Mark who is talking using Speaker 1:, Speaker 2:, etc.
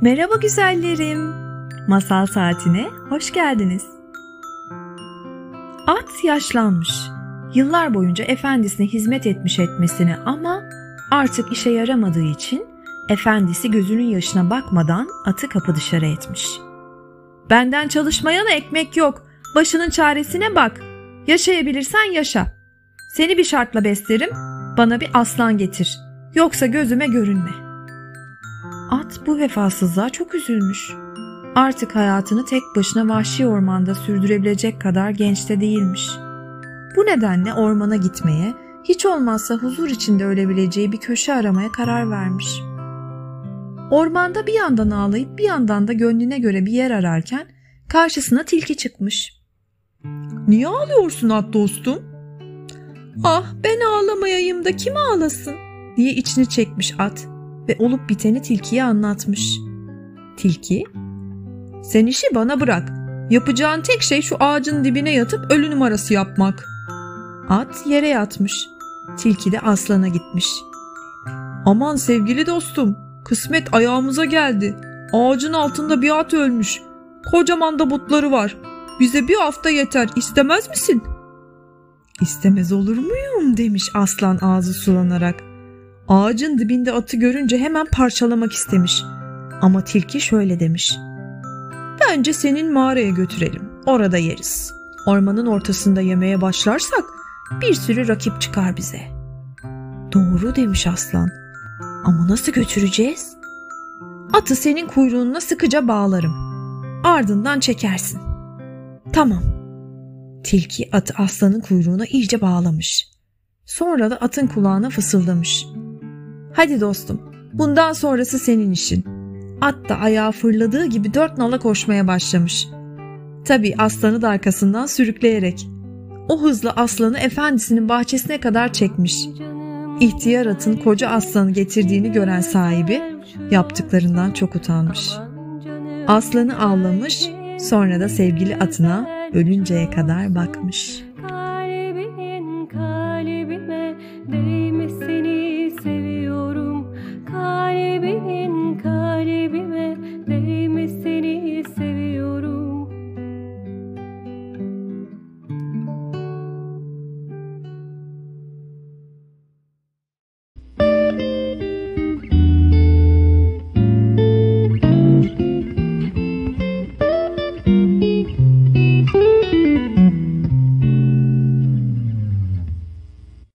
Speaker 1: Merhaba güzellerim. Masal saatine hoş geldiniz. At yaşlanmış. Yıllar boyunca efendisine hizmet etmiş etmesine ama artık işe yaramadığı için efendisi gözünün yaşına bakmadan atı kapı dışarı etmiş. Benden çalışmayana ekmek yok. Başının çaresine bak. Yaşayabilirsen yaşa. Seni bir şartla beslerim. Bana bir aslan getir. Yoksa gözüme görünme. At bu vefasızlığa çok üzülmüş. Artık hayatını tek başına vahşi ormanda sürdürebilecek kadar genç de değilmiş. Bu nedenle ormana gitmeye, hiç olmazsa huzur içinde ölebileceği bir köşe aramaya karar vermiş. Ormanda bir yandan ağlayıp bir yandan da gönlüne göre bir yer ararken karşısına tilki çıkmış.
Speaker 2: Niye ağlıyorsun at dostum?
Speaker 1: Ah ben ağlamayayım da kim ağlasın diye içini çekmiş at ve olup biteni tilkiye anlatmış. Tilki,
Speaker 2: sen işi bana bırak. Yapacağın tek şey şu ağacın dibine yatıp ölü numarası yapmak.
Speaker 1: At yere yatmış. Tilki de aslana gitmiş.
Speaker 2: Aman sevgili dostum, kısmet ayağımıza geldi. Ağacın altında bir at ölmüş. Kocaman da butları var. Bize bir hafta yeter. İstemez misin?
Speaker 1: İstemez olur muyum demiş aslan ağzı sulanarak. Ağacın dibinde atı görünce hemen parçalamak istemiş. Ama tilki şöyle demiş. Bence senin mağaraya götürelim. Orada yeriz. Ormanın ortasında yemeye başlarsak bir sürü rakip çıkar bize. Doğru demiş aslan. Ama nasıl götüreceğiz? Atı senin kuyruğuna sıkıca bağlarım. Ardından çekersin. Tamam. Tilki atı aslanın kuyruğuna iyice bağlamış. Sonra da atın kulağına fısıldamış. Hadi dostum, bundan sonrası senin işin. At da ayağı fırladığı gibi dört nala koşmaya başlamış. Tabi aslanı da arkasından sürükleyerek. O hızla aslanı efendisinin bahçesine kadar çekmiş. İhtiyar atın koca aslanı getirdiğini gören sahibi yaptıklarından çok utanmış. Aslanı avlamış, sonra da sevgili atına ölünceye kadar bakmış.''